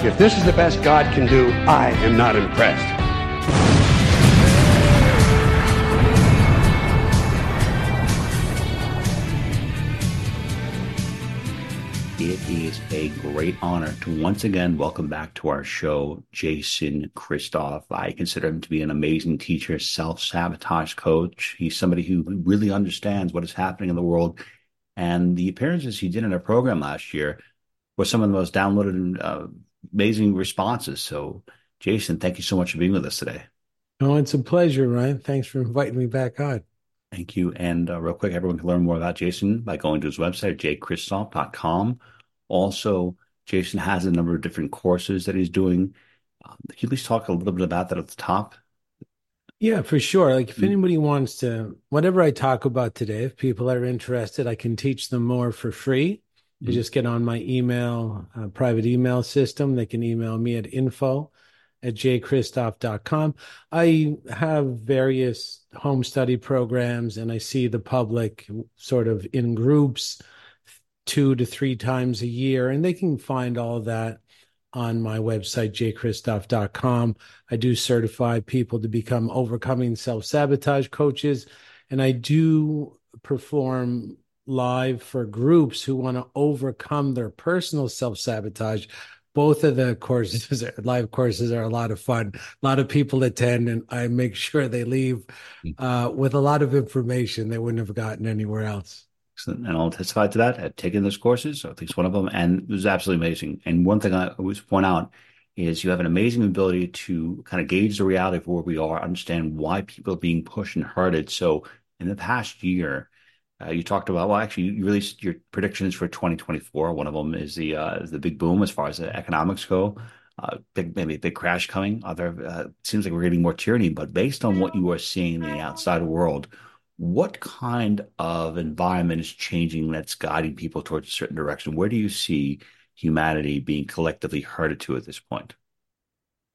If this is the best God can do, I am not impressed. It is a great honor to once again welcome back to our show Jason Christoff. I consider him to be an amazing teacher, self sabotage coach. He's somebody who really understands what is happening in the world. And the appearances he did in our program last year were some of the most downloaded uh, amazing responses. So, Jason, thank you so much for being with us today. Oh, it's a pleasure, Ryan. Thanks for inviting me back on. Thank you. And uh, real quick, everyone can learn more about Jason by going to his website, jchristoff.com. Also, Jason has a number of different courses that he's doing. Um, can you please talk a little bit about that at the top? Yeah, for sure. Like if mm-hmm. anybody wants to, whatever I talk about today, if people are interested, I can teach them more for free. You just get on my email, uh, private email system. They can email me at info at jchristoff.com. I have various home study programs and I see the public sort of in groups two to three times a year, and they can find all that on my website, jchristoff.com. I do certify people to become overcoming self sabotage coaches, and I do perform live for groups who want to overcome their personal self sabotage both of the courses live courses are a lot of fun a lot of people attend and i make sure they leave mm. uh, with a lot of information they wouldn't have gotten anywhere else and I'll testify to that. I've taken those courses, at least one of them, and it was absolutely amazing. And one thing I always point out is you have an amazing ability to kind of gauge the reality of where we are, understand why people are being pushed and hurted. So in the past year, you talked about well, actually, you released your predictions for 2024. One of them is the uh, the big boom as far as the economics go. Uh, big maybe a big crash coming. Other uh, seems like we're getting more tyranny, but based on what you are seeing in the outside world, what kind of environment is changing that's guiding people towards a certain direction? Where do you see humanity being collectively herded to at this point?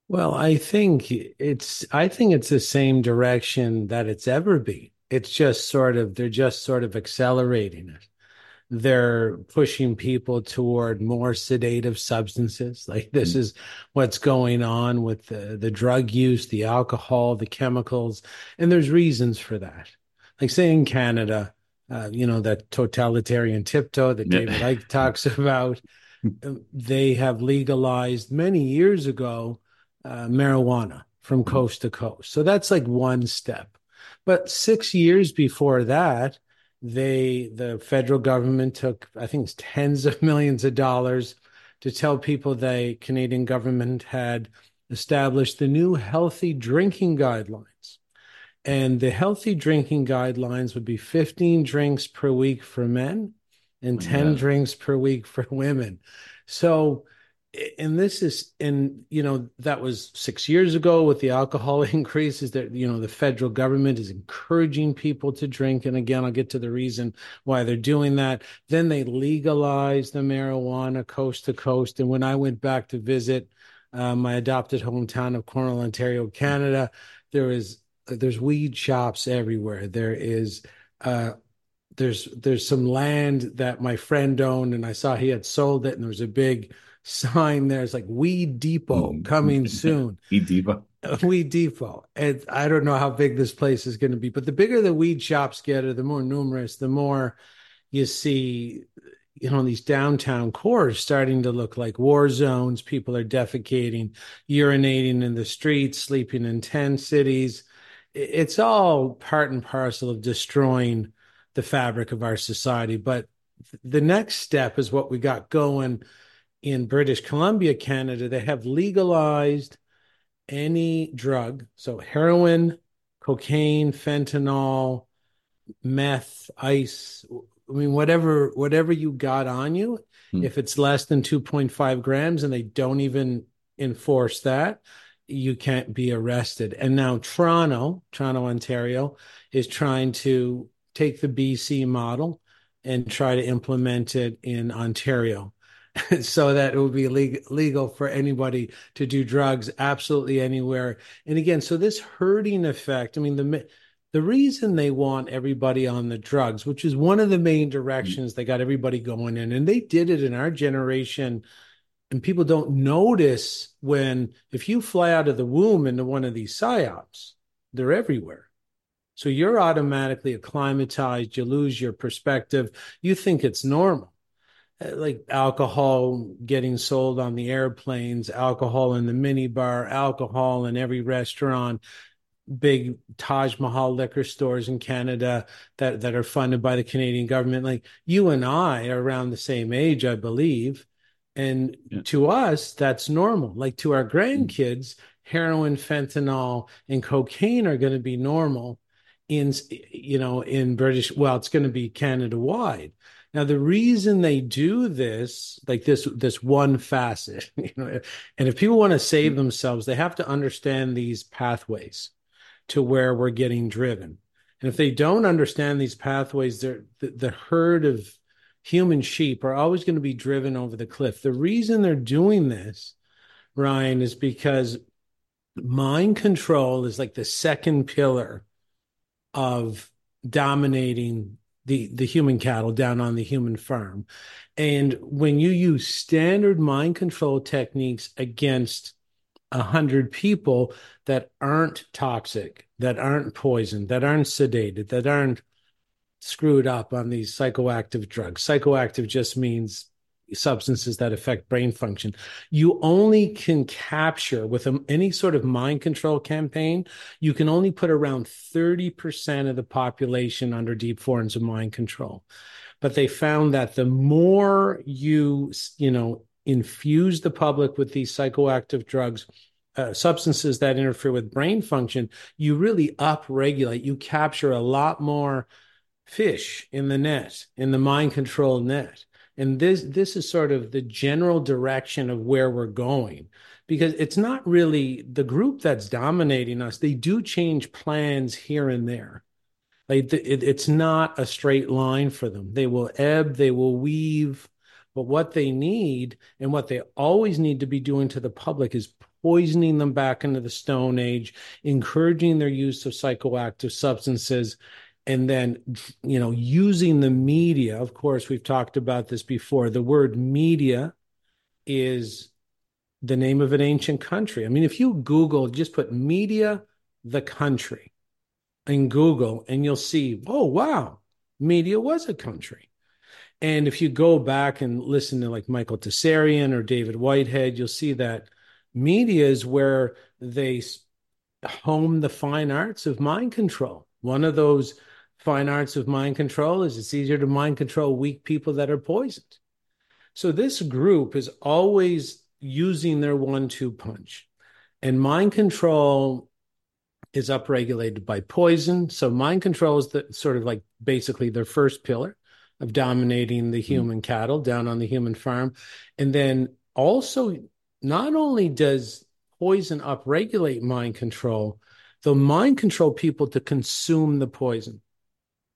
Well, I think it's I think it's the same direction that it's ever been it's just sort of they're just sort of accelerating it. They're pushing people toward more sedative substances. Like this mm-hmm. is what's going on with the, the drug use the alcohol the chemicals and there's reasons for that. Like say in canada uh, you know that totalitarian tiptoe that david icke talks about um, they have legalized many years ago uh, marijuana from mm-hmm. coast to coast. So that's like one step but six years before that, they the federal government took I think it's tens of millions of dollars to tell people the Canadian government had established the new healthy drinking guidelines. And the healthy drinking guidelines would be 15 drinks per week for men and 10 yeah. drinks per week for women. So and this is and you know that was six years ago with the alcohol increases that you know the federal government is encouraging people to drink. And again i'll get to the reason why they're doing that. Then they legalized the marijuana coast to coast. And when i went back to visit uh, my adopted hometown of cornwall ontario canada there is there's weed shops everywhere. There is uh, there's there's some land that my friend owned and i saw he had sold it and there was a big sign there. It's like Weed Depot mm-hmm. coming soon. Weed Depot. Weed Depot. And I don't know how big this place is going to be, but the bigger the weed shops get, or the more numerous, the more you see, you know, these downtown cores starting to look like war zones. People are defecating, urinating in the streets, sleeping in tent cities. It's all part and parcel of destroying the fabric of our society. But the next step is what we got going in British Columbia, Canada, they have legalized any drug. So heroin, cocaine, fentanyl, meth, ice, I mean, whatever, whatever you got on you, hmm. if it's less than 2.5 grams and they don't even enforce that, you can't be arrested. And now Toronto, Toronto, Ontario, is trying to take the BC model and try to implement it in Ontario. so that it would be legal for anybody to do drugs absolutely anywhere. And again, so this herding effect, I mean, the the reason they want everybody on the drugs, which is one of the main mm-hmm. directions they got everybody going in, and they did it in our generation and people don't notice when if you fly out of the womb into one of these psyops, they're everywhere. So you're automatically acclimatized, you lose your perspective, you think it's normal. Like alcohol getting sold on the airplanes, alcohol in the minibar, alcohol in every restaurant, big Taj Mahal liquor stores in Canada that, that are funded by the Canadian government. Like you and I are around the same age, I believe and yeah. to us, that's normal. Like to our mm. grandkids, heroin, fentanyl, and cocaine are going to be normal in, you know, in British, well, it's going to be Canada wide. Now, the reason they do this, like this, this one facet, you know, and if people want to save hmm. themselves, they have to understand these pathways to where we're getting driven. And if they don't understand these pathways, they're the, the herd of human sheep are always going to be driven over the cliff. The reason they're doing this, Ryan, is because mind control is like the second pillar of dominating the the human cattle down on the human farm. And when you use standard mind control techniques against a hundred people that aren't toxic, that aren't poisoned, that aren't sedated, that aren't screwed up on these psychoactive drugs. Psychoactive just means substances that affect brain function. You only can capture with any sort of mind control campaign, you can only put around 30% of the population under deep forms of mind control. But they found that the more you, you know, infuse the public with these psychoactive drugs, uh, substances that interfere with brain function, you really upregulate, you capture a lot more fish in the net, in the mind control net. And this this is sort of the general direction of where we're going because it's not really the group that's dominating us. They do change plans here and there. Like it, it's not a straight line for them. They will ebb, they will weave, but what they need and what they always need to be doing to the public is poisoning them back into the Stone Age, encouraging their use of psychoactive substances, and then you know using the media of course we've talked about this before the word media is the name of an ancient country. I mean if you google just put media the country in google and you'll see oh wow media was a country. And if you go back and listen to like michael tsarion or david whitehead you'll see that media is where they home the fine arts of mind control. One of those fine arts of mind control is it's easier to mind control weak people that are poisoned. So this group is always using their one-two punch. And mind control is upregulated by poison. So mind control is the sort of like basically their first pillar of dominating the hmm. human mm. cattle down on the human farm. And then also not only does poison upregulate mind control, they'll mind control people to consume the poison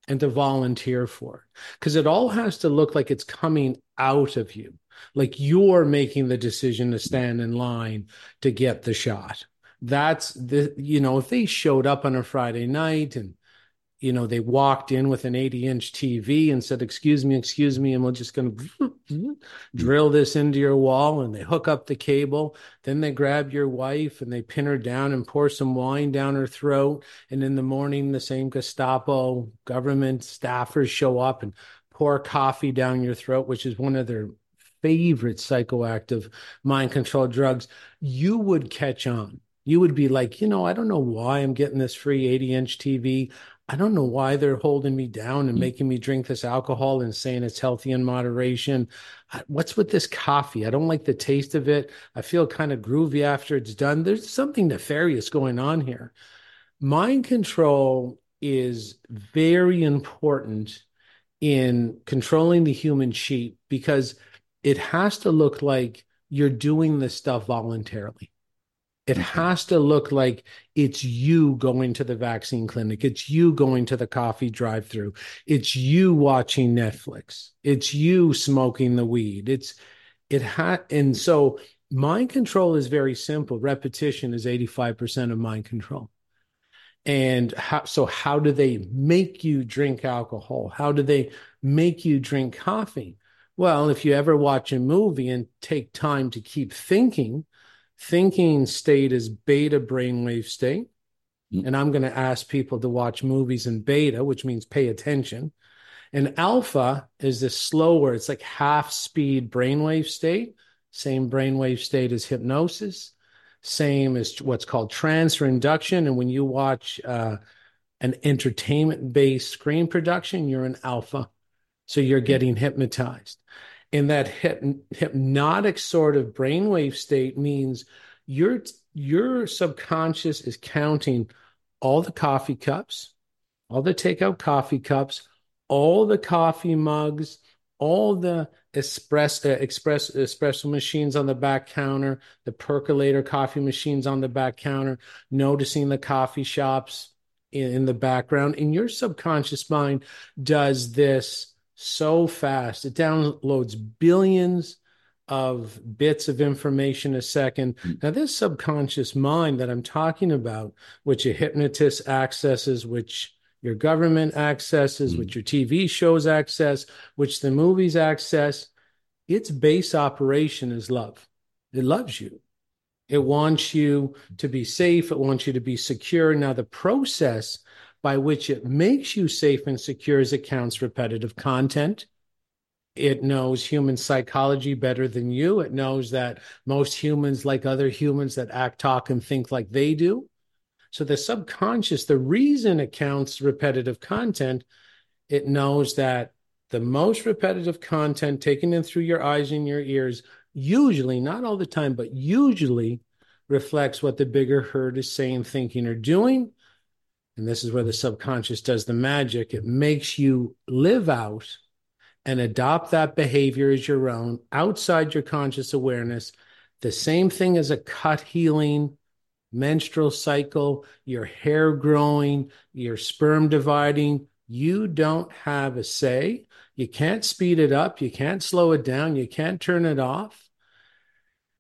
and to volunteer for. Because it all has to look like it's coming out of you. Like you're making the decision to stand in line to get the shot. That's the you know if they showed up on a friday night and you know, they walked in with an 80 inch TV and said, Excuse me, excuse me, and we're just going to drill this into your wall. And they hook up the cable. Then they grab your wife and they pin her down and pour some wine down her throat. And in the morning, the same Gestapo government staffers show up and pour coffee down your throat, which is one of their favorite psychoactive mind control drugs. You would catch on you would be like, you know, I don't know why I'm getting this free 80 inch TV. I don't know why they're holding me down and mm. making me drink this alcohol and saying it's healthy in moderation. What's with this coffee? I don't like the taste of it. I feel kind of groovy after it's done. There's something nefarious going on here. Mind control is very important in controlling the human sheep because it has to look like you're doing this stuff voluntarily. It mm-hmm. has to look like it's you going to the vaccine clinic. It's you going to the coffee drive through. It's you watching Netflix. It's you smoking the weed. It's, it had, and so mind control is very simple. Repetition is 85% of mind control. And how, so how do they make you drink alcohol? How do they make you drink coffee? Well, if you ever watch a movie and take time to keep thinking, thinking state is beta brainwave state. And I'm going to ask people to watch movies in beta, which means pay attention. And alpha is the slower, it's like half speed brainwave state, same brainwave state as hypnosis, same as what's called transfer induction. And when you watch uh, an entertainment based screen production, you're in alpha. So you're getting hypnotized. And that hyp- hypnotic sort of brainwave state means your your subconscious is counting all the coffee cups, all the takeout coffee cups, all the coffee mugs, all the espresso uh, express espresso machines on the back counter, the percolator coffee machines on the back counter, noticing the coffee shops in, in the background. And your subconscious mind does this so fast. It downloads billions of bits of information a second. Hmm. Now, this subconscious mind that I'm talking about, which a hypnotist accesses, which your government accesses, hmm. which your TV shows access, which the movies access, its base operation is love. It loves you. It wants you to be safe. It wants you to be secure. Now, the process by which it makes you safe and secure is it counts repetitive content. It knows human psychology better than you. It knows that most humans, like other humans that act, talk, and think like they do. So the subconscious, the reason it counts repetitive content, it knows that the most repetitive content taken in through your eyes and your ears, usually, not all the time, but usually reflects what the bigger herd is saying, thinking, or doing. And this is where the subconscious does the magic. It makes you live out and adopt that behavior as your own outside your conscious awareness. The same thing as a cut healing, menstrual cycle, your hair growing, your sperm dividing. You don't have a say. You can't speed it up. You can't slow it down. You can't turn it off.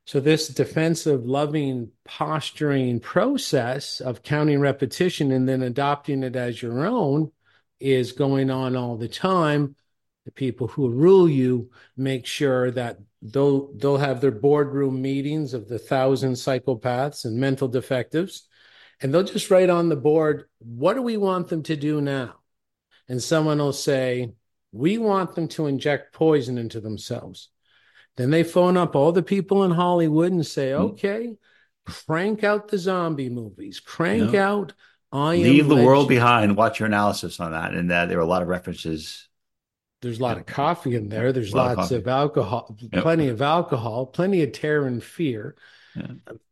So, this defensive, loving, posturing process of counting repetition and then adopting it as your own is going on all the time. The people who rule you make sure that they'll, they'll have their boardroom meetings of the thousand psychopaths and mental defectives, and they'll just write on the board, What do we want them to do now? And someone will say, We want them to inject poison into themselves. Then they phone up all the people in Hollywood and say, Hmm. okay, crank out the zombie movies, crank Yeah. out I am Leave the world behind. Watch your analysis on that. And that there are a lot of references. There's a lot of coffee in there. There's of lots coffee. of alcohol, Yep. plenty of alcohol, plenty of terror and fear Yeah.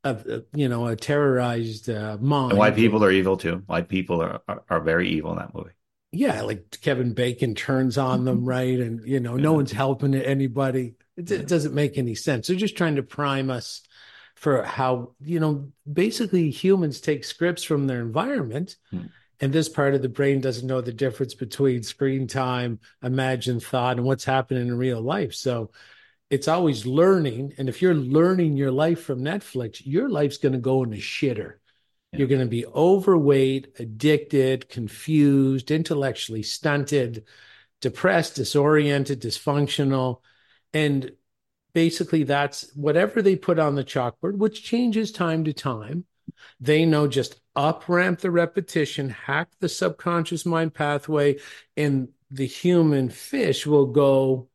of, of, you know, a terrorized uh, mind. And white people are evil too. White people are, are, are very evil in that movie. yeah, like Kevin Bacon turns on them, right? And you know, no one's helping anybody. It, it doesn't make any sense. They're just trying to prime us for how you know, basically humans take scripts from their environment, Hmm. and this part of the brain doesn't know the difference between screen time, imagined thought, and what's happening in real life. So. It's always learning. And if you're learning your life from Netflix, your life's going to go in a shitter. You're going to be overweight, addicted, confused, intellectually stunted, depressed, disoriented, dysfunctional. And basically, that's whatever they put on the chalkboard, which changes time to time. They know just up ramp the repetition, hack the subconscious mind pathway, and the human fish will go,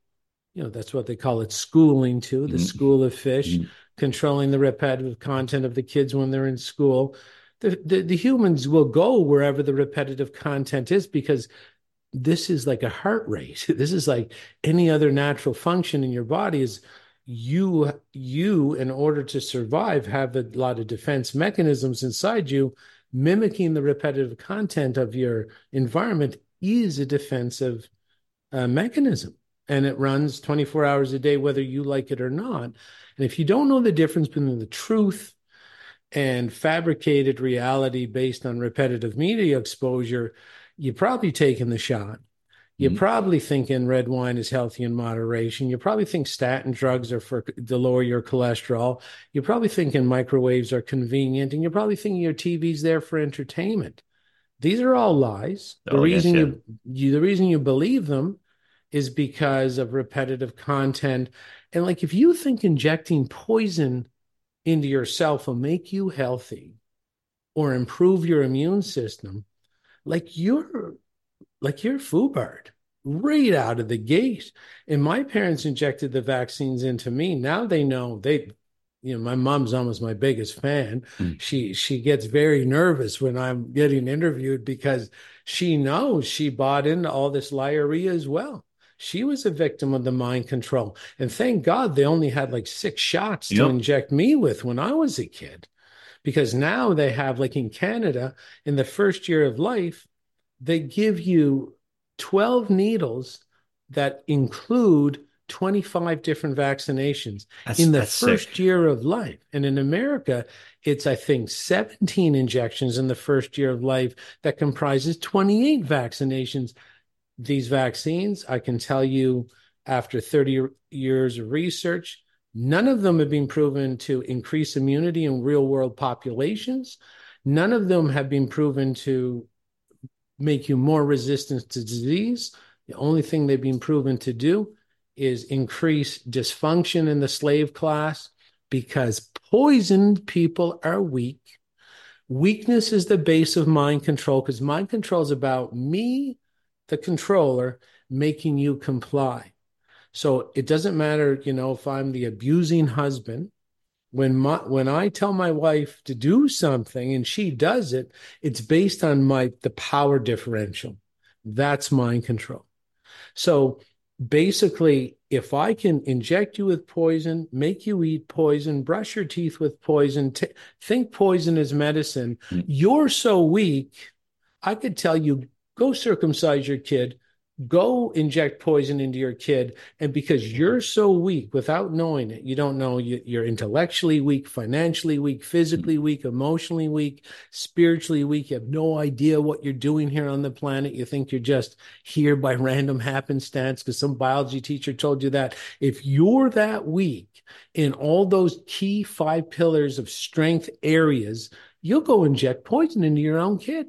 you know, that's what they call it schooling to the Mhm. school of fish, Mhm. controlling the repetitive content of the kids when they're in school the, the the humans will go wherever the repetitive content is because this is like a heart rate this is like any other natural function in your body is you you in order to survive have a lot of defense mechanisms inside you mimicking the repetitive content of your environment is a defensive uh, mechanism and it runs 24 hours a day, whether you like it or not. And if you don't know the difference between the truth and fabricated reality based on repetitive media exposure, you're probably taking the shot. You're mm-hmm. probably thinking red wine is healthy in moderation. You probably think statin drugs are for to lower your cholesterol. You're probably thinking microwaves are convenient, and you're probably thinking your TV's there for entertainment. These are all lies. The oh, reason yes, yeah. you, you the reason you believe them is because of repetitive content. And like if you think injecting poison into yourself will make you healthy or improve your immune system, like you're like you're FUBARD right out of the gate. And my parents injected the vaccines into me. Now they know they you know my mom's almost my biggest fan mm. she she gets very nervous when i'm getting interviewed because she knows she bought into all this liarrhea as well she was a victim of the mind control and thank god they only had like six shots yep. to inject me with when i was a kid because now they have like in canada in the first year of life they give you 12 needles that include 25 different vaccinations that's, in the first sick. year of life. And in America, it's, I think, 17 injections in the first year of life that comprises 28 vaccinations. These vaccines, I can tell you after 30 years of research, none of them have been proven to increase immunity in real world populations. None of them have been proven to make you more resistant to disease. The only thing they've been proven to do is increase dysfunction in the slave class because poisoned people are weak. Weakness is the base of mind control because mind control is about me, the controller, making you comply. So it doesn't matter, you know, if I'm the abusing husband. When my when I tell my wife to do something and she does it, it's based on my the power differential. That's mind control. So basically, if I can inject you with poison, make you eat poison, brush your teeth with poison, t- think poison is medicine, mm-hmm. you're so weak, I could tell you, go circumcise your kid, go inject poison into your kid. And because you're so weak without knowing it you don't know you're intellectually weak financially weak physically mm-hmm. weak emotionally weak spiritually weak. You have no idea what you're doing here on the planet. You think you're just here by random happenstance because some biology teacher told you that. If you're that weak in all those key five pillars of strength areas you'll go inject poison into your own kid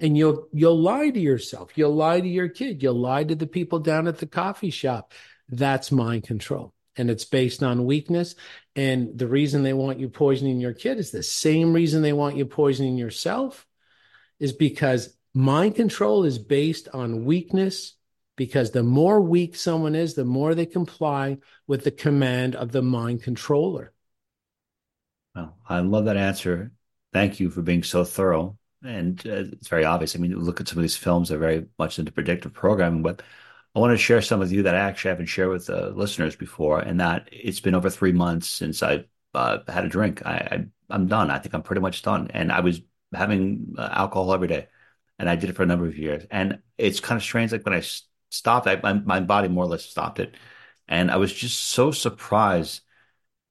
and you'll you'll lie to yourself. You'll lie to your kid. You'll lie to the people down at the coffee shop. That's mind control. And it's based on weakness. And the reason they want you poisoning your kid is the same reason they want you poisoning yourself is because mind control is based on weakness because the more weak someone is the more they comply with the command of the mind controller. Well i love that answer. Thank you for being so thorough and uh, it's very obvious. I mean, look at some of these films; they're very much into predictive programming. But I want to share some with you that I actually haven't shared with the listeners before, and that it's been over three months since I uh, had a drink. I, I am done. I think I'm pretty much done. And I was having uh, alcohol every day, and I did it for a number of years. And it's kind of strange. Like when I stopped, I, my, my body more or less stopped it, and I was just so surprised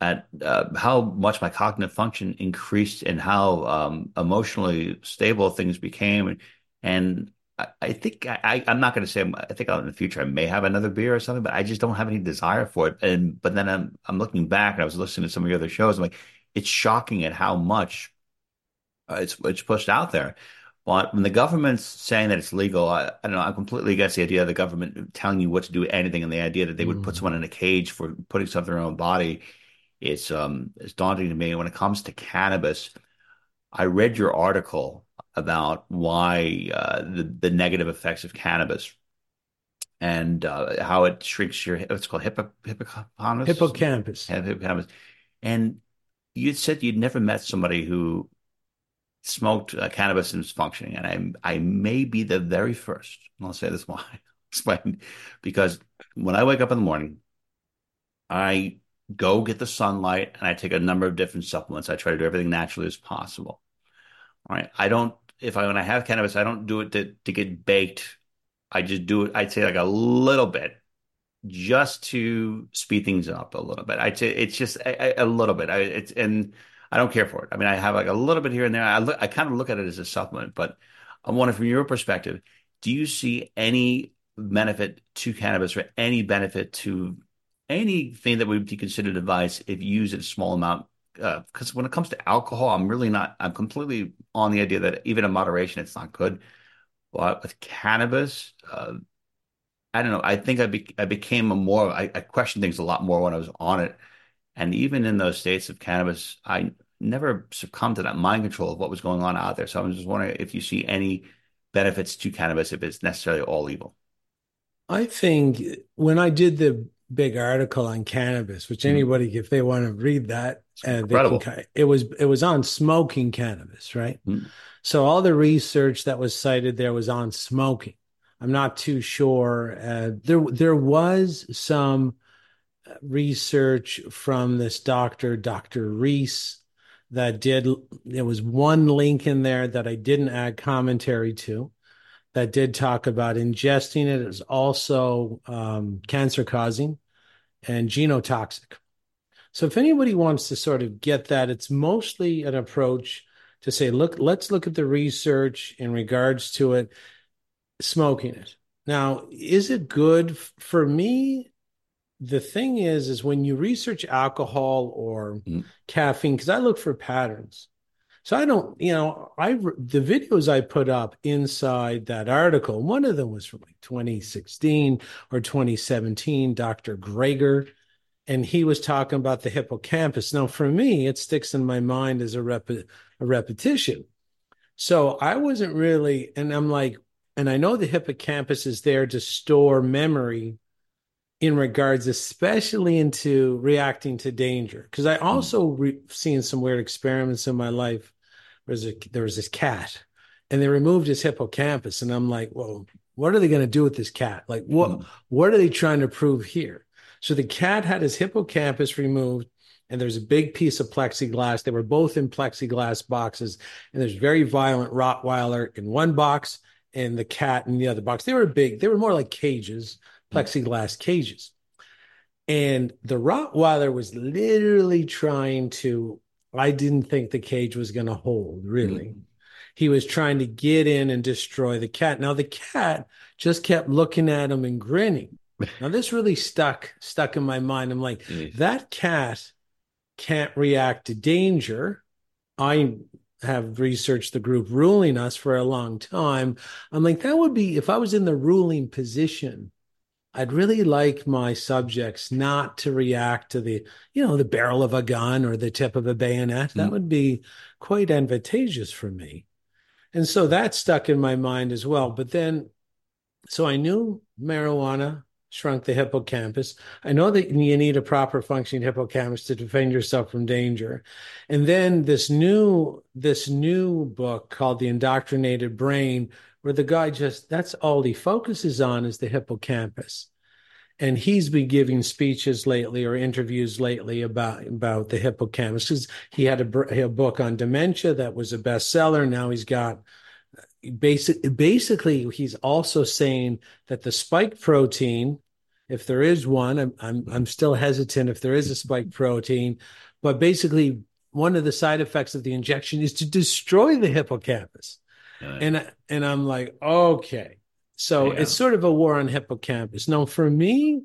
at uh, how much my cognitive function increased and how um, emotionally stable things became. And I, I think I, am not going to say I think in the future I may have another beer or something, but I just don't have any desire for it. And but then I'm I'm looking back and I was listening to some of your other shows. I'm like, it's shocking at how much uh, it's it's pushed out there. But when the government's saying that it's legal, I, I, don't know. I'm completely against the idea of the government telling you what to do anything, and the idea that they would mm. put someone in a cage for putting something in their own body it's um it's daunting to me. When it comes to cannabis. I read your article about why uh, the the negative effects of cannabis and uh, how it shrinks your what's called hippo, hippocampus? Hippocampus. Hippocampus. And you said you'd never met somebody who smoked uh, cannabis and was functioning and I I may be the very first. And I'll say this why explain because when I wake up in the morning I go get the sunlight and I take a number of different supplements. I try to do everything naturally as possible. All right. I don't, if I, when I have cannabis, I don't do it to, to get baked. I just do it, I'd say like a little bit just to speed things up a little bit. I'd say it's just a, a little bit. I it's and I don't care for it. I mean, I have like a little bit here and there. I look, I kind of look at it as a supplement, but I wonder from your perspective, do you see any benefit to cannabis or any benefit to anything that would be considered advice if you use it a small amount? Because uh, when it comes to alcohol, I'm really not. I'm completely on the idea that even in moderation, it's not good. But with cannabis, uh, I don't know. I think I, be, I became a more. I, I questioned things a lot more when I was on it, and even in those states of cannabis, I never succumbed to that mind control of what was going on out there. So I'm just wondering if you see any benefits to cannabis, if it's necessarily all evil. I think when I did the big article on cannabis, which mm-hmm. anybody, mm-hmm. if they want to read that, uh, can, it was it was on smoking cannabis, right? Mm-hmm. So all the research that was cited there was on smoking. I'm not too sure. Uh, there there was some research from this doctor, Dr. Reese, that did. There was one link in there that I didn't add commentary to that did talk about ingesting it is also um, cancer causing and genotoxic. So if anybody wants to sort of get that, it's mostly an approach to say, look, let's look at the research in regards to it, smoking it. Now, is it good for me? The thing is, is when you research alcohol or mm. caffeine, because I look for patterns. So I don't, you know, I the videos I put up inside that article, one of them was from like 2016 or 2017, Dr. Greger, and he was talking about the hippocampus. Now, for me, it sticks in my mind as a, rep- a repetition. So I wasn't really, and I'm like, and I know the hippocampus is there to store memory in regards, especially into reacting to danger. Because I hmm. also re- seen some weird experiments in my life was a, there was this cat and they removed his hippocampus and i'm like well what are they going to do with this cat? Like what mm. what are they trying to prove here? So the cat had his hippocampus removed and there's a big piece of plexiglass. They were both in plexiglass boxes and there's very violent rottweiler in one box and the cat in the other box. They were big they were more like cages mm. plexiglass cages. And the rottweiler was literally trying to I didn't think the cage was going to hold, really. Mm-hmm. He was trying to get in and destroy the cat. Now the cat just kept looking at him and grinning. Now this really stuck stuck in my mind. I'm like, mm. that cat can't react to danger. I have researched the group ruling us for a long time. I'm like, that would be if I was in the ruling position, I'd really like my subjects not to react to the, you know, the barrel of a gun or the tip of a bayonet. That mm. would be quite advantageous for me. And so that stuck in my mind as well. But then, so I knew marijuana shrunk the hippocampus. I know that you need a proper functioning hippocampus to defend yourself from danger. And then this new, this new book called The Indoctrinated Brain where the guy just that's all he focuses on is the hippocampus. And he's been giving speeches lately or interviews lately about about the hippocampus. Because he had a, a, book on dementia that was a bestseller. Now he's got basic basically he's also saying that the spike protein if there is one I'm, I'm i'm still hesitant if there is a spike protein but basically one of the side effects of the injection is to destroy the hippocampus and and I'm like, okay. So yeah. it's sort of a war on hippocampus. Now, for me,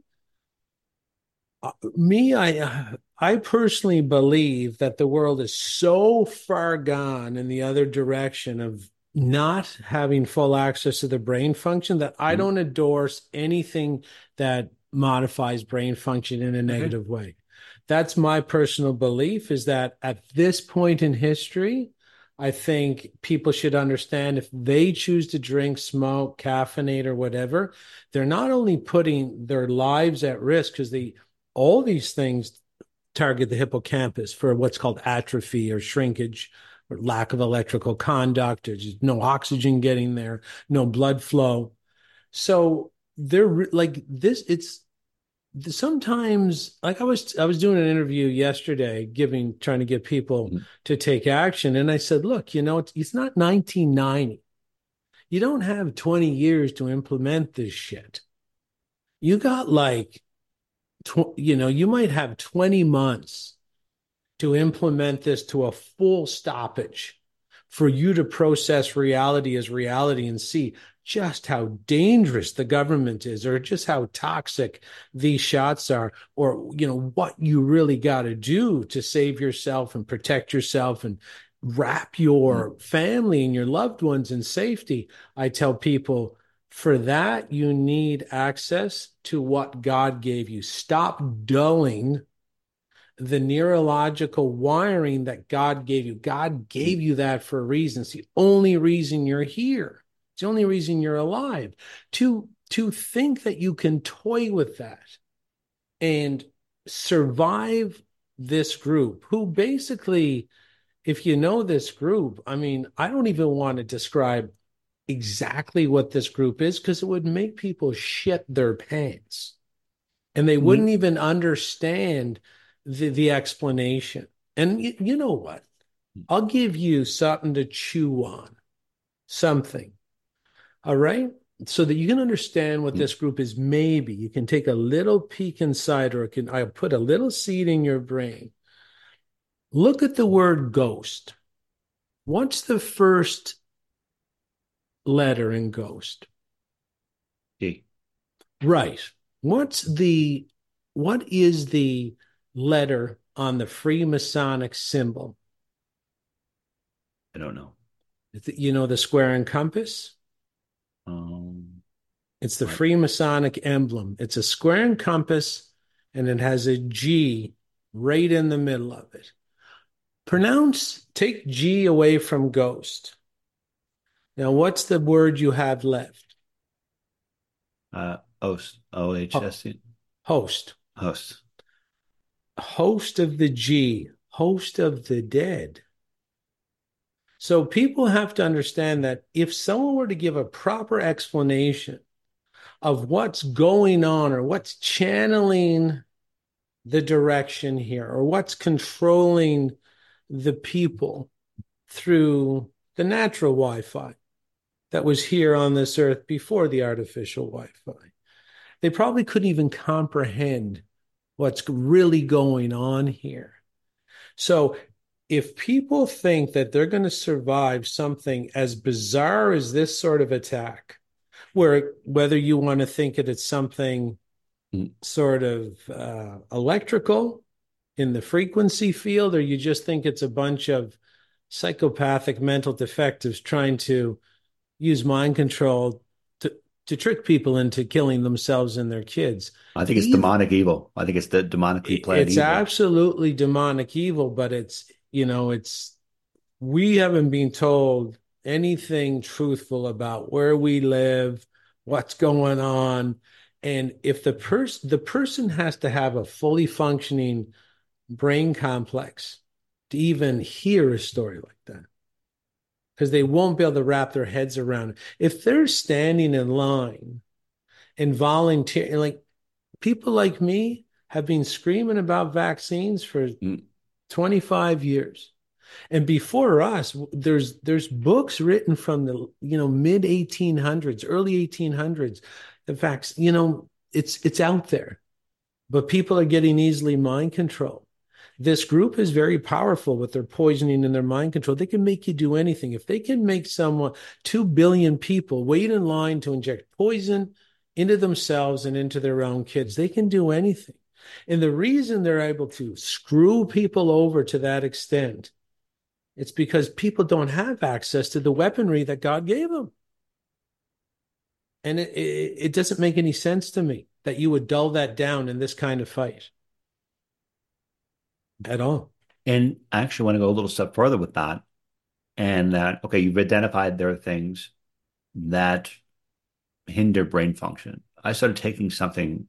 uh, me, I uh, I personally believe that the world is so far gone in the other direction of not having full access to the brain function that I mm-hmm. don't endorse anything that modifies brain function in a negative mm-hmm. way. That's my personal belief is that at this point in history, I think people should understand if they choose to drink, smoke, caffeinate, or whatever, they're not only putting their lives at risk because they all these things target the hippocampus for what's called atrophy or shrinkage or lack of electrical conduct just no oxygen getting there, no blood flow. So they're like this, it's sometimes like i was i was doing an interview yesterday giving trying to get people mm-hmm. to take action and i said look you know it's, it's not 1990 you don't have 20 years to implement this shit you got like tw- you know, you might have 20 months to implement this to a full stoppage for you to process reality as reality and see just how dangerous the government is or just how toxic these shots are or you know what you really got to do to save yourself and protect yourself and wrap your mm-hmm. family and your loved ones in safety i tell people for that you need access to what god gave you stop dulling the neurological wiring that God gave you. God gave you that for a reason. It's the only reason you're here. It's the only reason you're alive. To to think that you can toy with that and survive this group, who basically, if you know this group, I mean, I don't even want to describe exactly what this group is because it would make people shit their pants. And they wouldn't mm-hmm. even understand the, the explanation. And you, you know what? I'll give you something to chew on, something. All right. So that you can understand what hmm. this group is. Maybe you can take a little peek inside, or can I put a little seed in your brain? Look at the word ghost. What's the first letter in ghost? G. Right. What's the what is the letter on the Freemasonic symbol? I don't know. You know the square and compass? Um, it's the Freemasonic emblem. It's a square and compass, and it has a G right in the middle of it. Pronounce, take G away from ghost. Now, what's the word you have left? Uh, host. O H S T. Host. Host host of the G, host of the dead. So people have to understand that if someone were to give a proper explanation of what's going on or what's channeling the direction here or what's controlling the people through the natural Wi Fi that was here on this earth before the artificial Wi Fi, they probably couldn't even comprehend what's really going on here. So if people think that they're going to survive something as bizarre as this sort of attack, where whether you want to think it it's something mm. sort of uh, electrical in the frequency field, or you just think it's a bunch of psychopathic mental defectives trying to use mind control to trick people into killing themselves and their kids. I think it's evil, demonic evil. I think it's the demonically planned. It's evil. absolutely demonic evil, but it's you know it's we haven't been told anything truthful about where we live, what's going on, and if the person the person has to have a fully functioning brain complex to even hear a story like that because they won't be able to wrap their heads around it. If they're standing in line and volunteering, like people like me have been screaming about vaccines for mm. 25 years. And before us, there's there's books written from the you know mid 1800s, early 1800s. in fact you know, it's it's out there, but people are getting easily mind controlled. This group is very powerful with their poisoning and their mind control. They can make you do anything. If they can make someone, 2 billion people wait in line to inject poison into themselves and into their own kids, they can do anything. And the reason they're able to screw people over to that extent, it's because people don't have access to the weaponry that God gave them. And it, it, it doesn't make any sense to me that you would dull that down in this kind of fight at all. And I actually want to go a little step further with that. And that, okay, you've identified there are things that hinder brain function. I started taking something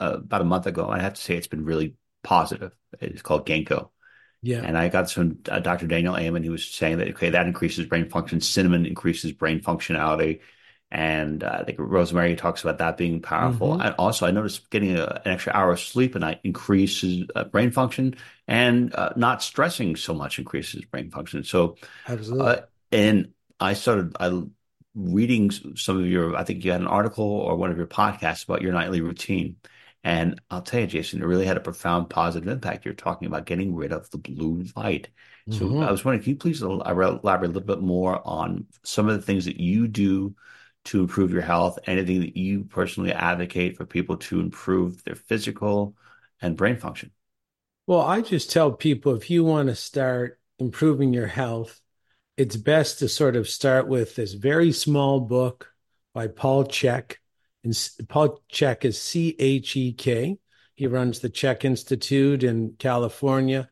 uh, about a month ago. I have to say it's been really positive. It's called Ginkgo. Yeah. And I got some uh, Dr. Daniel Amen who was saying that, okay, that increases brain function. Cinnamon increases brain functionality and uh, I think Rosemary talks about that being powerful. Mm-hmm. And also, I noticed getting a, an extra hour of sleep a night increases uh, brain function, and uh, not stressing so much increases brain function. So, absolutely. Uh, and I started I reading some of your. I think you had an article or one of your podcasts about your nightly routine, And I'll tell you, Jason, it really had a profound positive impact. You're talking about getting rid of the blue light. So Mhm. I was wondering, can you please elaborate a little bit more on some of the things that you do to improve your health? Anything that you personally advocate for people to improve their physical and brain function? Well, I just tell people if you want to start improving your health, it's best to sort of start with this very small book by Paul Chek. And Paul Chek is C H E K. He runs the Chek Institute in California.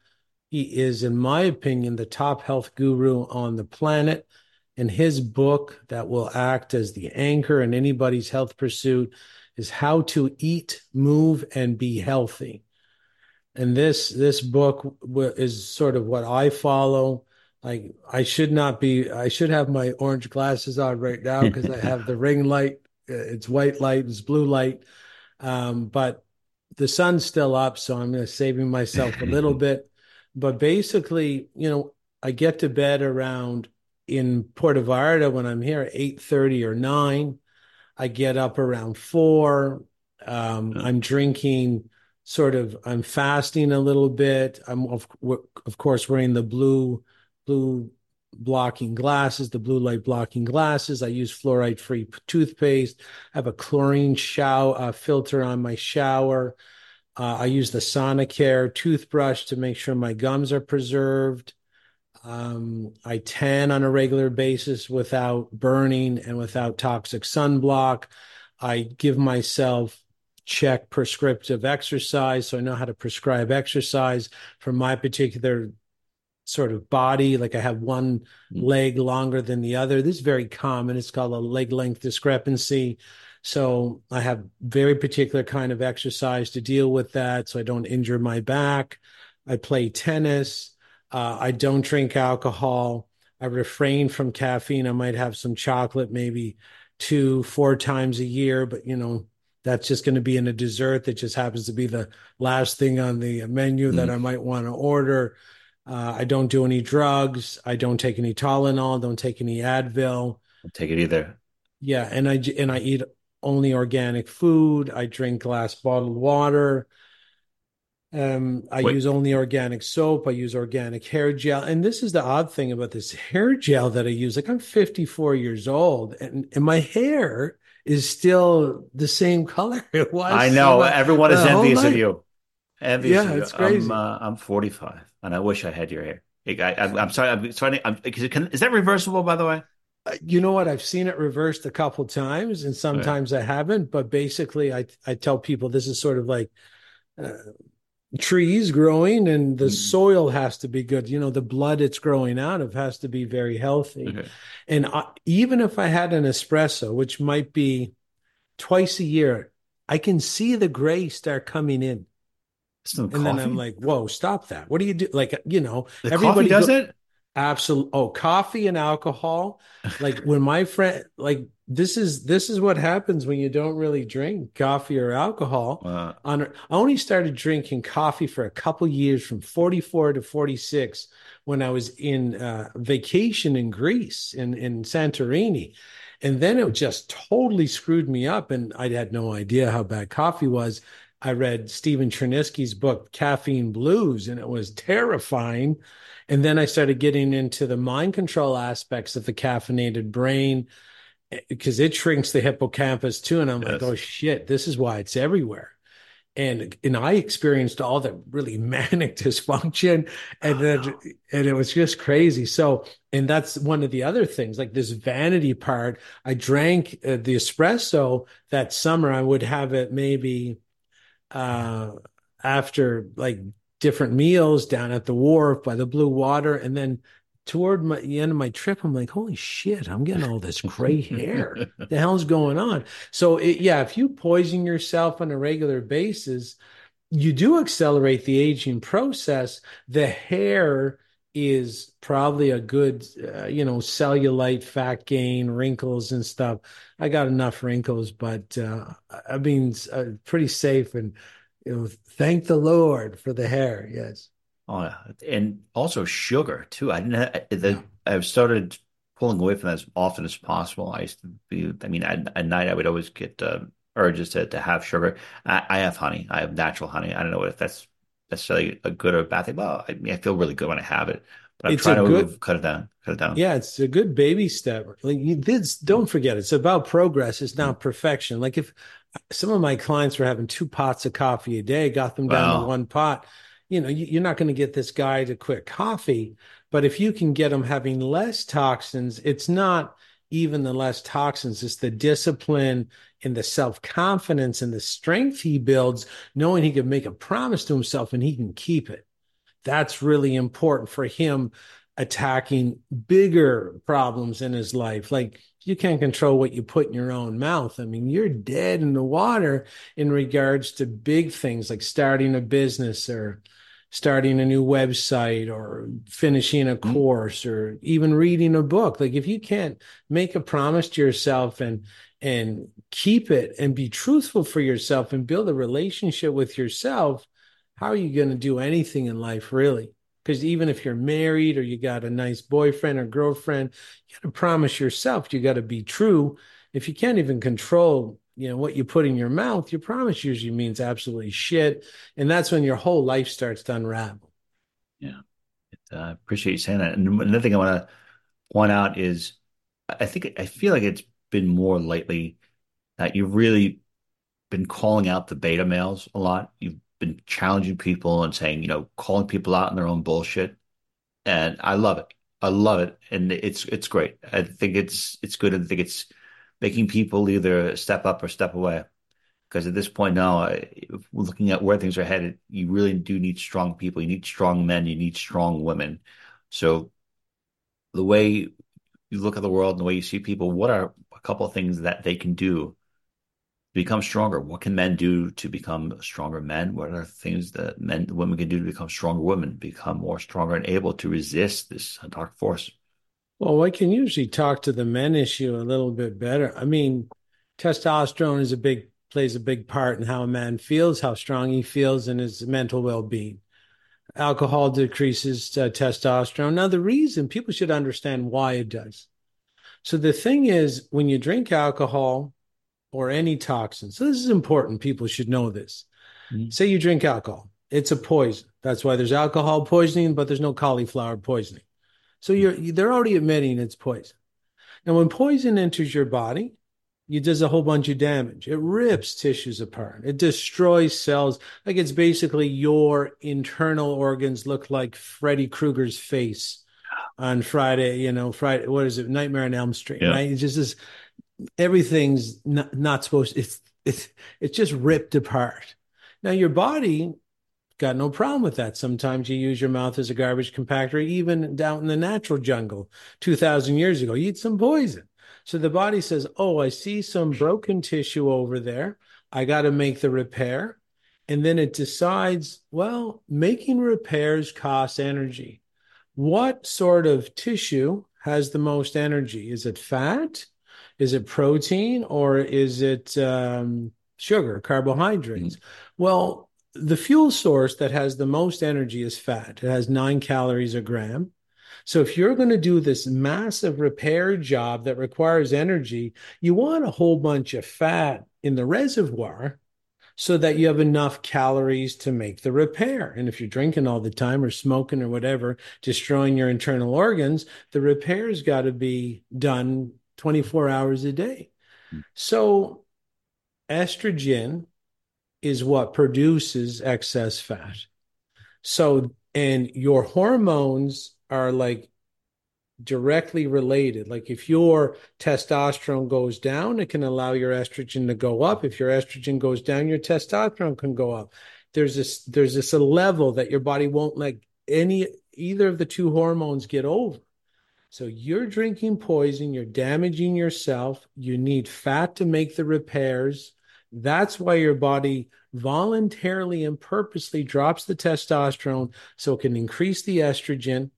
He is, in my opinion, the top health guru on the planet. And his book that will act as the anchor in anybody's health pursuit is How to Eat, Move, and Be Healthy and this this book is sort of what I follow. Like I should not be. I should have my orange glasses on right now because I have the ring light. Uh, It's white light. It's blue light. Um, but the sun's still up, so I'm saving myself a little bit. But basically, you know, I get to bed around in Puerto Vallarta when I'm here at eight thirty or nine. I get up around four. Um, I'm drinking sort of I'm fasting a little bit. I'm of, of course wearing the blue blue blocking glasses, the blue light blocking glasses. I use fluoride free toothpaste. I have a chlorine shower uh, filter on my shower. Uh, I use the Sonicare toothbrush to make sure my gums are preserved. Um, I tan on a regular basis without burning and without toxic sunblock. I give myself Chek prescriptive exercise. So I know how to prescribe exercise for my particular sort of body. Like I have one leg longer than the other. This is very common. It's called a leg length discrepancy. So I have very particular kind of exercise to deal with that so I don't injure my back. I play tennis. Uh, I don't drink alcohol. I refrain from caffeine. I might have some chocolate maybe two, four times a year, but you know, that's just going to be in a dessert that just happens to be the last thing on the menu that I might want to order. Uh, I don't do any drugs. I don't take any Tylenol. Don't take any Advil. Don't take it either. Yeah, and I and I eat only organic food. I drink glass bottled water. Um, I Wait. use only organic soap. I use organic hair gel. And this is the odd thing about this hair gel that I use. Like I'm 54 years old and, and my hair is still the same color it was. I know uh, everyone is envious of you. Envious Yeah, of you. it's crazy. I'm, uh, I'm 45, and I wish I had your hair. I, I'm sorry. I'm sorry. I'm, is, it, can, is that reversible, by the way? You know what? I've seen it reversed a couple times, and sometimes I haven't. But basically, I I tell people this is sort of like uh, trees growing, and the soil has to be good. You know, the blood it's growing out of has to be very healthy. Okay. And I, even if I had an espresso, which might be twice a year, I can see the gray start coming in, And then? I'm like, "Whoa, stop that! What do you do?" Like, you know, the everybody does go- it. Absolutely. Oh, coffee and alcohol. Like when my friend, like this is this is what happens when you don't really drink coffee or alcohol. Uh, On I only started drinking coffee for a couple years, from 44 to 46, when I was in uh, vacation in Greece in in Santorini, and then it just totally screwed me up, and I had no idea how bad coffee was. I read Stephen Cherniske's book Caffeine Blues, and it was terrifying. And then I started getting into the mind control aspects of the caffeinated brain because it shrinks the hippocampus too. And I'm like, oh shit, this is why it's everywhere. And and I experienced all the really manic dysfunction, and then and it was just crazy. So, and that's one of the other things, like this vanity part. I drank uh, the espresso that summer. I would have it maybe uh, after like different meals down at the wharf by the blue water, and then toward my, the end of my trip, I'm like, holy shit, I'm getting all this gray hair. the hell's going on? So, it, yeah, if you poison yourself on a regular basis, you do accelerate the aging process. The hair is probably a good, uh, you know, cellulite, fat gain, wrinkles and stuff. I got enough wrinkles, but uh, I mean, uh, pretty safe. And you know, thank the Lord for the hair. Yes. Oh, yeah. And also sugar too. I didn't. Have, the, I've started pulling away from that as often as possible. I used to be. I mean, at, at night I would always get uh, urges to, to have sugar. I, I have honey. I have natural honey. I don't know if that's necessarily a good or bad thing. Well, I, mean, I feel really good when I have it, but I'm It's trying a to good- move, cut it down, cut it down. Yeah, it's a good baby step. Like you, this, don't forget, it's about progress. It's not perfection. Like if some of my clients were having two pots of coffee a day, got them down Wow. to one pot, you know, you, you're not going to get this guy to quit coffee. But if you can get him having less toxins, it's not even the less toxins, it's the discipline and the self confidence and the strength he builds, knowing he can make a promise to himself and he can keep it. That's really important for him attacking bigger problems in his life. Like you can't control what you put in your own mouth. I mean, you're dead in the water in regards to big things like starting a business or starting a new website or finishing a mm-hmm. course or even reading a book. Like if you can't make a promise to yourself and and keep it and be truthful for yourself and build a relationship with yourself, how are you going to do anything in life really? Because even if you're married or you got a nice boyfriend or girlfriend, you got to promise yourself you got to be true. If you can't even control, you know, what you put in your mouth, your promise usually means absolutely shit, and that's when your whole life starts to unravel. Yeah. i uh, appreciate you saying that. And another thing I want to point out is I think I feel like it's been more lately that you've really been calling out the beta males a lot. You've been challenging people and saying, you know, calling people out on their own bullshit. And I love it. I love it. And it's it's great. I think it's it's good. I think it's making people either step up or step away. Because at this point now, looking at where things are headed, you really do need strong people. You need strong men. You need strong women. So the way you look at the world and the way you see people, what are a couple of things that they can do to become stronger? What can men do to become stronger men? What are things that men, women can do to become stronger women, become more stronger and able to resist this dark force? Well, I can usually talk to the men issue a little bit better. I mean, testosterone is a big plays a big part in how a man feels, how strong he feels, and his mental well-being. Alcohol decreases uh, testosterone. Now, the reason people should understand why it does. So the thing is, when you drink alcohol or any toxin, so this is important. People should know this. Mhm. Say you drink alcohol, it's a poison. That's why there's alcohol poisoning, but there's no cauliflower poisoning. So you're they're already admitting it's poison. Now, when poison enters your body, it does a whole bunch of damage. It rips tissues apart. It destroys cells. Like it's basically your internal organs look like Freddy Krueger's face on Friday. You know, Friday. What is it? Nightmare on Elm Street. Yeah. Right? It's just this. Everything's not, not supposed. It's it's it's just ripped apart. Now your body got no problem with that. Sometimes you use your mouth as a garbage compactor, even down in the natural jungle 2,000 years ago. You eat some poison. So the body says, Oh, I see some broken tissue over there. I got to make the repair. And then it decides, well, making repairs costs energy. What sort of tissue has the most energy? Is it fat? Is it protein? Or is it um, sugar, carbohydrates? Well, the fuel source that has the most energy is fat. It has nine calories a gram. So if you're going to do this massive repair job that requires energy, you want a whole bunch of fat in the reservoir so that you have enough calories to make the repair. And if you're drinking all the time or smoking or whatever, destroying your internal organs, the repair's got to be done 24 hours a day. Hmm. So estrogen is what produces excess fat. So, and your hormones are like directly related. Like if your testosterone goes down, it can allow your estrogen to go up. If your estrogen goes down, your testosterone can go up. There's this there's this a level that your body won't let any either of the two hormones get over. So you're drinking poison, you're damaging yourself, you need fat to make the repairs. That's why your body voluntarily and purposely drops the testosterone so it can increase the estrogen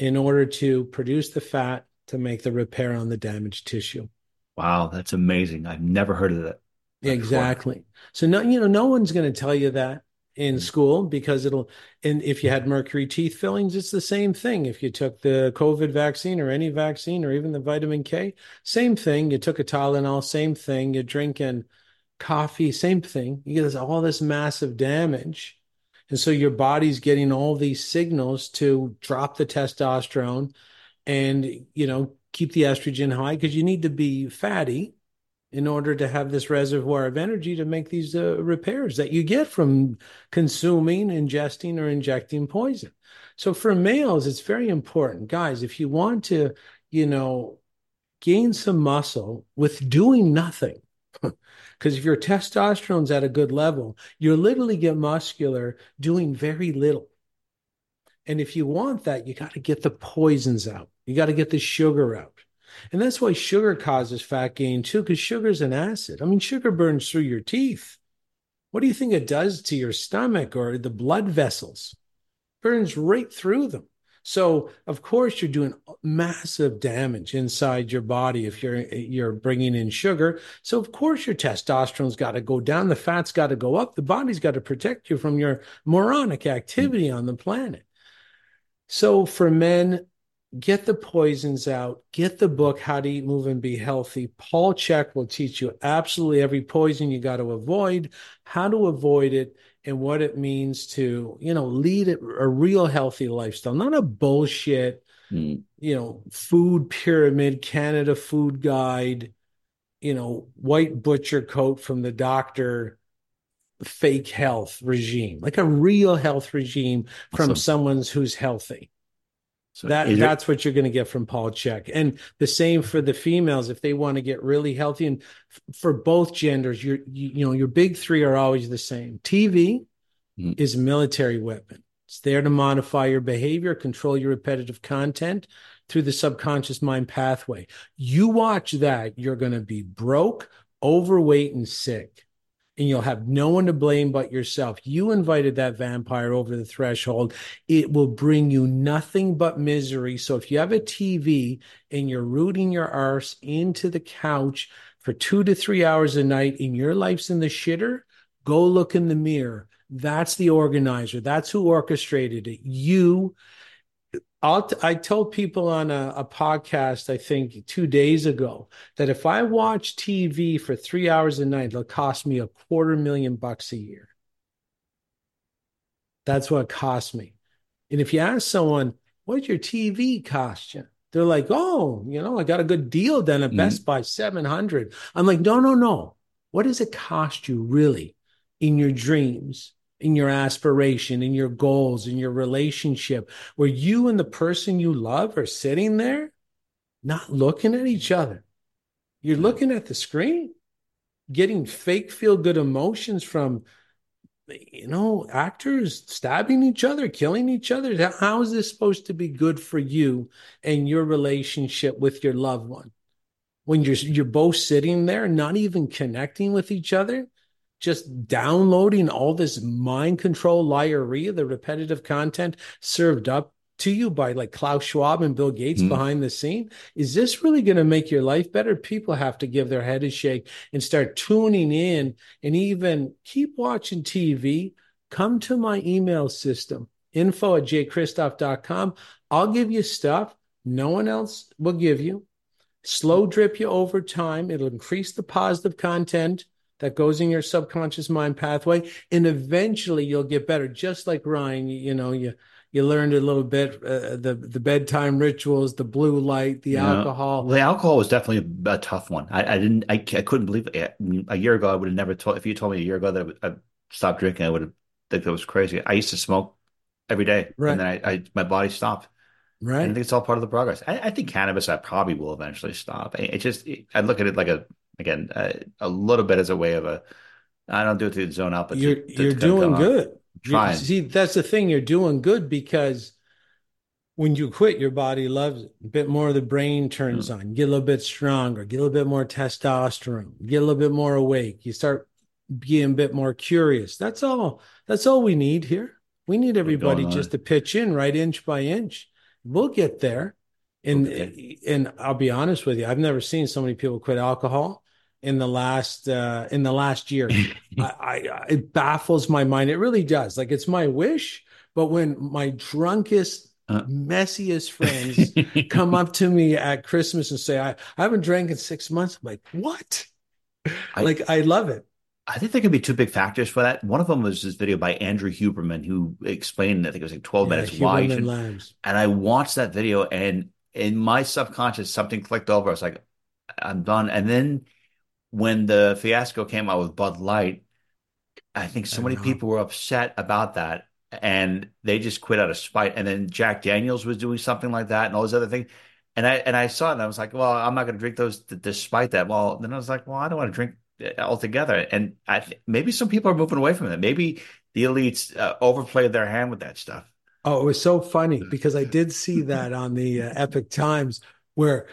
in order to produce the fat to make the repair on the damaged tissue. Wow, that's amazing. I've never heard of that. before. Exactly. So no, you know, no one's going to tell you that in hmm. school because it'll. And if you had mercury teeth fillings, it's the same thing. If you took the COVID vaccine or any vaccine or even the vitamin K, same thing. You took a Tylenol, same thing. You're drinking coffee, same thing. You get this, all this massive damage. And so your body's getting all these signals to drop the testosterone and, you know, keep the estrogen high because you need to be fatty in order to have this reservoir of energy to make these uh, repairs that you get from consuming, ingesting, or injecting poison. So for males, it's very important, guys. If you want to, you know, gain some muscle with doing nothing, because if your testosterone's at a good level, you literally get muscular doing very little. And if you want that, you got to get the poisons out. You got to get the sugar out. And that's why sugar causes fat gain too, because sugar is an acid. I mean, sugar burns through your teeth. What do you think it does to your stomach or the blood vessels? Burns right through them. So of course you're doing massive damage inside your body if you're you're bringing in sugar. So of course your testosterone's got to go down, the fat's got to go up, the body's got to protect you from your moronic activity on the planet. So for men, get the poisons out, get the book, How to Eat, Move, and Be Healthy. Paul Chek will teach you absolutely every poison you got to avoid, how to avoid it, and what it means to, you know, lead a, real healthy lifestyle, not a bullshit, mm. you know, food pyramid, Canada food guide, you know, white butcher coat from the doctor fake health regime, like a real health regime from awesome. someone who's healthy. So that that's what you're going to get from Paul Chek, and the same for the females if they want to get really healthy. And f- for both genders, your you, you, know your big three are always the same. TV mm-hmm. is a military weapon. It's there to modify your behavior, control your repetitive content through the subconscious mind pathway. You watch that, you're going to be broke, overweight, and sick and you'll have no one to blame but yourself. You invited that vampire over the threshold. It will bring you nothing but misery. So if you have a TV and you're rooting your arse into the couch for two to three hours a night and your life's in the shitter, go look in the mirror. That's the organizer. That's who orchestrated it. You I'll, I told people on a, a, podcast, I think two days ago, that if I watch TV for three hours a night, it'll cost me a quarter million bucks a year. That's what it costs me. And if you ask someone, what's your TV cost you? They're like, oh, you know, I got a good deal then at mm-hmm. Best Buy, 700. I'm like, no, no, no. What does it cost you really in your dreams? In your aspiration, in your goals, in your relationship, where you and the person you love are sitting there, not looking at each other. You're looking at the screen, getting fake feel good emotions from, you know, actors stabbing each other, killing each other. How is this supposed to be good for you and your relationship with your loved one? When you're you're both sitting there, not even connecting with each other, just downloading all this mind control liarrhea, the repetitive content served up to you by like Klaus Schwab and Bill Gates mm. behind the scene? Is this really going to make your life better? People have to give their head a shake and start tuning in and even keep watching TV. Come to my email system, info at jchristoff.com. I'll give you stuff no one else will give you. Slow drip you over time. It'll increase the positive content that goes in your subconscious mind pathway and eventually you'll get better. Just like ryan you, you know you you learned a little bit uh, the the bedtime rituals the blue light the yeah. alcohol. The alcohol was definitely a, a tough one. I, I, didn't I, I couldn't believe it. A year ago i would have never told if you told me a year ago that i, I stopped drinking i would have think that was crazy. I used to smoke every day right. and then I, I my body stopped Right. I think it's all part of the progress. I, I, think cannabis, I probably will eventually stop. It, it just, it, I look at it like a again uh, a little bit as a way of a I don't do it to zone out, but you're to, to you're doing good. Trying. see, that's the thing. You're doing good because when you quit, your body loves it. A bit more of the brain turns mm. on. Get a little bit stronger. Get a little bit more testosterone. Get a little bit more awake. You start being a bit more curious. That's all. That's all we need here. We need everybody just to pitch in right inch by inch. We'll get there. And okay. and I'll be honest with you, I've never seen so many people quit alcohol in the last uh, in the last year. I, I, it baffles my mind. It really does. Like it's my wish, but when my drunkest, uh. messiest friends come up to me at Christmas and say, "I, I haven't drank in six months," I'm like, "What?" I, like I love it. I think there could be two big factors for that. One of them was this video by Andrew Huberman who explained, I think it was like 12 Yeah, minutes why Huberman should- Labs. And I watched that video and in my subconscious, something clicked over. I was like, I'm done. And then when the fiasco came out with Bud Light, I think so I many know. people were upset about that and they just quit out of spite. And then Jack Daniels was doing something like that and all those other things. And I and I saw it and I was like, well, I'm not going to drink those despite that. Well, then I was like, well, I don't want to drink altogether. And I th- maybe some people are moving away from it. Maybe the elites uh, overplayed their hand with that stuff. Oh, it was so funny because I did see that on the uh, Epoch Times where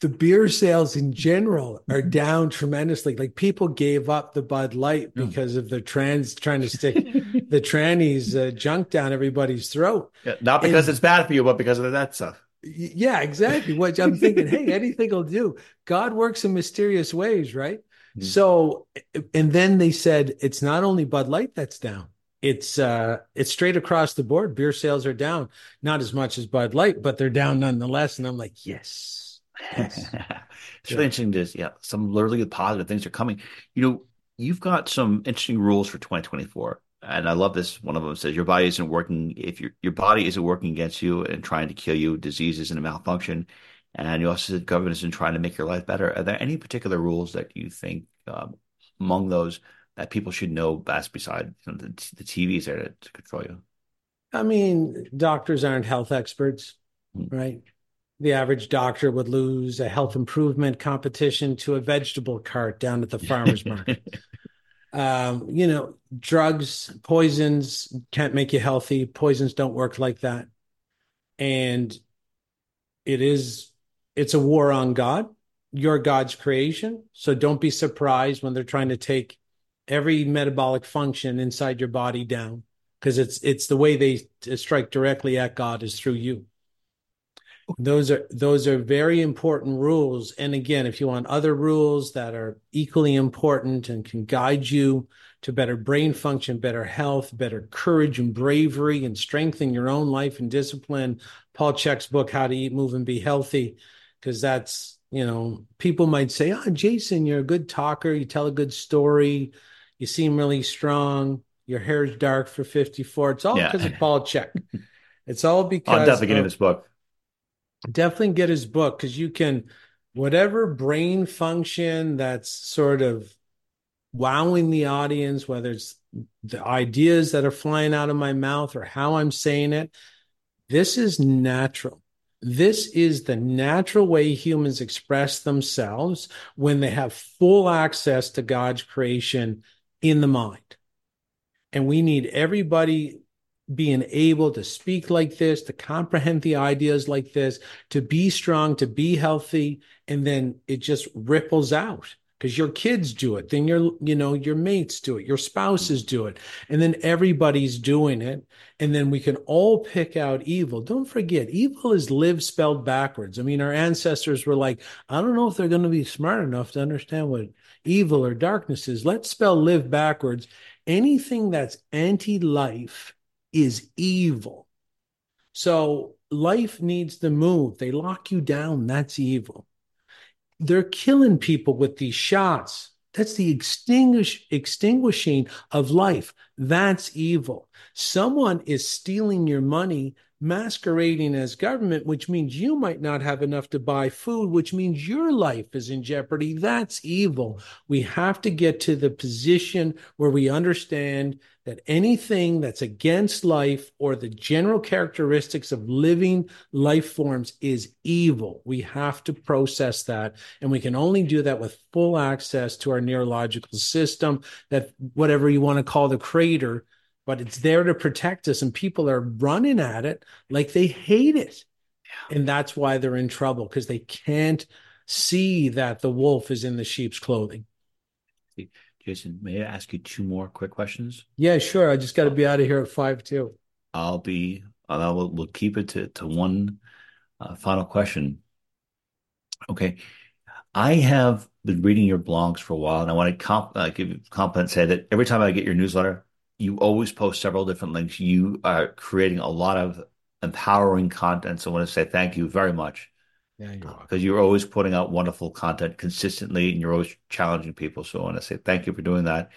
the beer sales in general are down tremendously. Like people gave up the Bud Light Hmm. because of the trans trying to stick the trannies uh, junk down everybody's throat. Yeah, not because And- it's bad for you, but because of that stuff. Yeah, exactly. What I'm thinking, hey, anything will do. God works in mysterious ways, right? Mhm. So, and then they said it's not only Bud Light that's down. It's uh it's straight across the board. Beer sales are down, not as much as Bud Light, but they're down nonetheless. And I'm like, yes, yes. it's really interesting to yeah, some really positive things are coming. You know, you've got some interesting rules for 2024. And I love this. One of them says your body isn't working if your your body isn't working against you and trying to kill you, disease isn't a malfunction. And you also said government isn't trying to make your life better. Are there any particular rules that you think um, among those that people should know best beside you know, the, the TVs there to, to control you? I mean, doctors aren't health experts, right? The average doctor would lose a health improvement competition to a vegetable cart down at the farmer's market. Um, you know, drugs, poisons can't make you healthy. Poisons don't work like that. And it is, it's a war on God. You're God's creation. So don't be surprised when they're trying to take every metabolic function inside your body down because it's it's the way they uh, strike directly at God is through you. Those are those are very important rules. And again, if you want other rules that are equally important and can guide you to better brain function, better health, better courage and bravery, and strengthen your own life and discipline, Paul Chek's book, How to Eat, Move, and Be Healthy, because that's you know people might say, "Oh, Jason, you're a good talker. You tell a good story. You seem really strong. Your hair's dark for 54." It's all Yeah. because of Paul Chek. It's all because I'm definitely getting of- this book. definitely get his book because you can whatever brain function that's sort of wowing the audience whether it's the ideas that are flying out of my mouth or how i'm saying it this is natural this is the natural way humans express themselves when they have full access to god's creation in the mind. And we need everybody being able to speak like this, to comprehend the ideas like this, to be strong, to be healthy, and then it just ripples out because your kids do it, then your you know your mates do it, your spouses do it, and then everybody's doing it, and then we can all pick out evil. Don't forget, evil is live spelled backwards. I mean, our ancestors were like, I don't know if they're going to be smart enough to understand what evil or darkness is. Let's spell live backwards. Anything that's anti-life is evil. So life needs to move. They lock you down. That's evil. They're killing people with these shots. That's the extinguish extinguishing of life. That's evil. Someone is stealing your money, masquerading as government, which means you might not have enough to buy food, which means your life is in jeopardy. That's evil. We have to get to the position where we understand that anything that's against life or the general characteristics of living life forms is evil. We have to process that. And we can only do that with full access to our neurological system, that whatever you want to call the creator, but it's there to protect us. And people are running at it like they hate it. And that's why they're in trouble because they can't see that the wolf is in the sheep's clothing. Jason, may I ask you two more quick questions? Yeah, sure. I just got to be out of here at five, too. I'll be, I will, we'll keep it to, to one uh, final question. Okay. I have been reading your blogs for a while, and I want to comp, uh, give you compliment, say that every time I get your newsletter, you always post several different links. You are creating a lot of empowering content. So I want to say thank you very much Yeah, you're because you're always putting out wonderful content consistently and you're always challenging people. So I want to say thank you for doing that.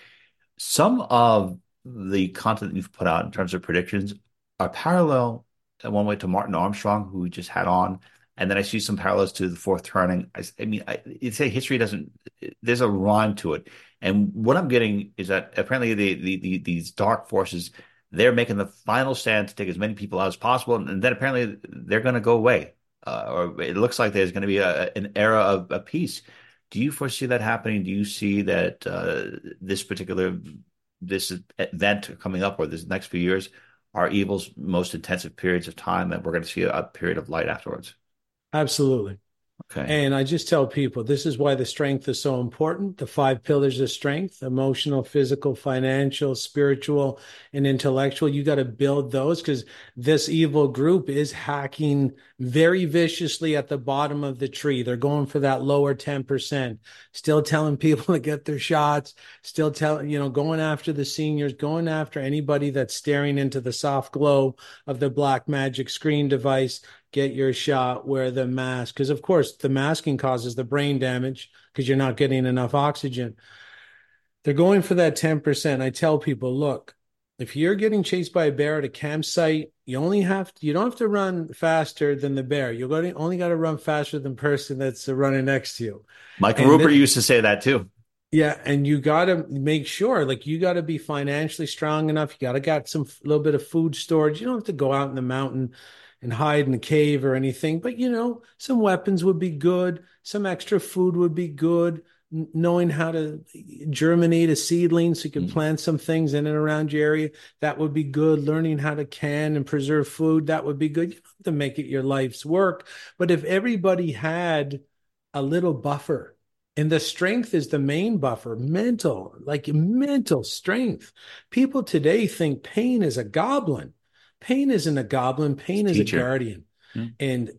Some of the content that you've put out in terms of predictions are parallel in one way to Martin Armstrong, who we just had on. And then I see some parallels to the fourth turning. I, I mean, I, say history doesn't, there's a rhyme to it. And what I'm getting is that apparently the, the, the these dark forces, they're making the final stand to take as many people out as possible. And then apparently they're going to go away. Uh, or it looks like there's going to be a, an era of, of peace. Do you foresee that happening? Do you see that uh, this particular this event coming up or this next few years are evil's most intensive periods of time and we're going to see a, a period of light afterwards? Absolutely. Okay. And I just tell people this is why the strength is so important. The five pillars of strength emotional, physical, financial, spiritual, and intellectual. You got to build those because this evil group is hacking very viciously at the bottom of the tree. They're going for that lower 10%, still telling people to get their shots, still telling, you know, going after the seniors, going after anybody that's staring into the soft glow of the black magic screen device get your shot, wear the mask. Because, of course, the masking causes the brain damage because you're not getting enough oxygen. They're going for that 10%. I tell people, look, if you're getting chased by a bear at a campsite, you only have to, you don't have to run faster than the bear. You're going to only got to run faster than the person that's running next to you. Michael and Rupert used to say that too. Yeah, and you got to make sure, like, you got to be financially strong enough. You got to got some little bit of food storage. You don't have to go out in the mountain and hide in a cave or anything. But you know, some weapons would be good. Some extra food would be good. N- knowing how to germinate a seedling so you can mm. plant some things in and around your area that would be good. Learning how to can and preserve food that would be good. You don't have to make it your life's work, but if everybody had a little buffer. And the strength is the main buffer, mental, like mental strength. People today think pain is a goblin pain isn't a goblin, pain is Teacher. a guardian. Hmm. And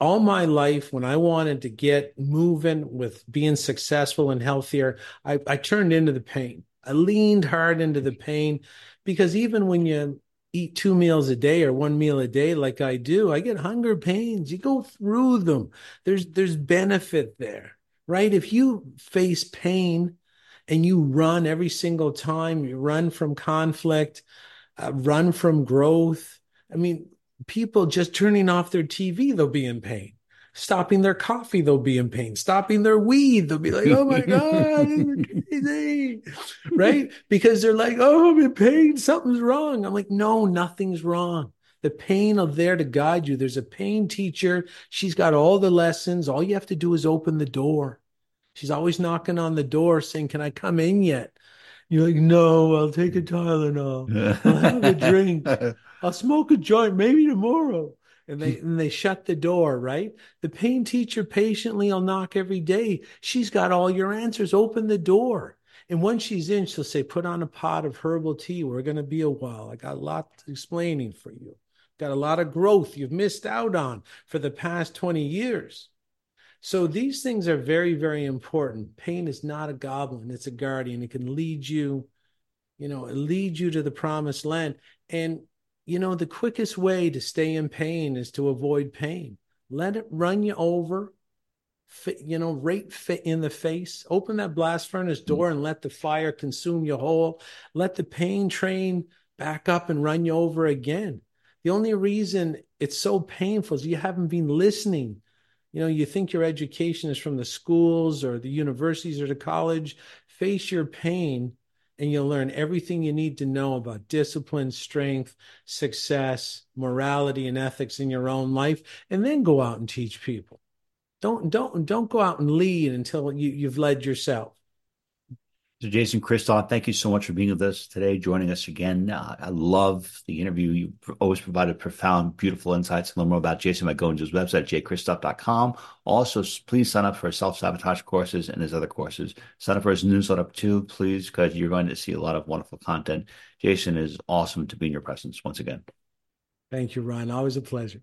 all my life, when I wanted to get moving with being successful and healthier, I, I turned into the pain. I leaned hard into the pain because even when you eat two meals a day or one meal a day like I do, I get hunger pains. You go through them. There's there's benefit there, right? If you face pain and you run every single time, you run from conflict, uh, run from growth. I mean, people just turning off their TV, they'll be in pain. Stopping their coffee, they'll be in pain. Stopping their weed, they'll be like, oh my God, crazy. right? Because they're like, oh, I'm in pain. Something's wrong. I'm like, no, nothing's wrong. The pain of there to guide you. There's a pain teacher. She's got all the lessons. All you have to do is open the door. She's always knocking on the door saying, Can I come in yet? You're like, no, I'll take a Tylenol. I'll have a drink. I'll smoke a joint maybe tomorrow. And they and they shut the door, right? The pain teacher patiently will knock every day. She's got all your answers. Open the door. And once she's in, she'll say, put on a pot of herbal tea. We're going to be a while. I got a lot explaining for you. Got a lot of growth you've missed out on for the past 20 years. So these things are very, very important. Pain is not a goblin, it's a guardian. It can lead you, you know, lead you to the promised land. And, you know, the quickest way to stay in pain is to avoid pain. Let it run you over, you know, right fit in the face. Open that blast furnace mm-hmm. door and let the fire consume you whole. Let the pain train back up and run you over again. The only reason it's so painful is you haven't been listening you know, you think your education is from the schools or the universities or the college. Face your pain and you'll learn everything you need to know about discipline, strength, success, morality, and ethics in your own life, and then go out and teach people. Don't don't don't go out and lead until you, you've led yourself. So, Jason Christoff, thank you so much for being with us today, joining us again. Uh, I love the interview. You always provided profound, beautiful insights. Learn more about Jason by going to his website, jchristoff.com. Also, please sign up for his self sabotage courses and his other courses. Sign up for his newsletter too, please, because you're going to see a lot of wonderful content. Jason is awesome to be in your presence once again. Thank you, Ryan. Always a pleasure.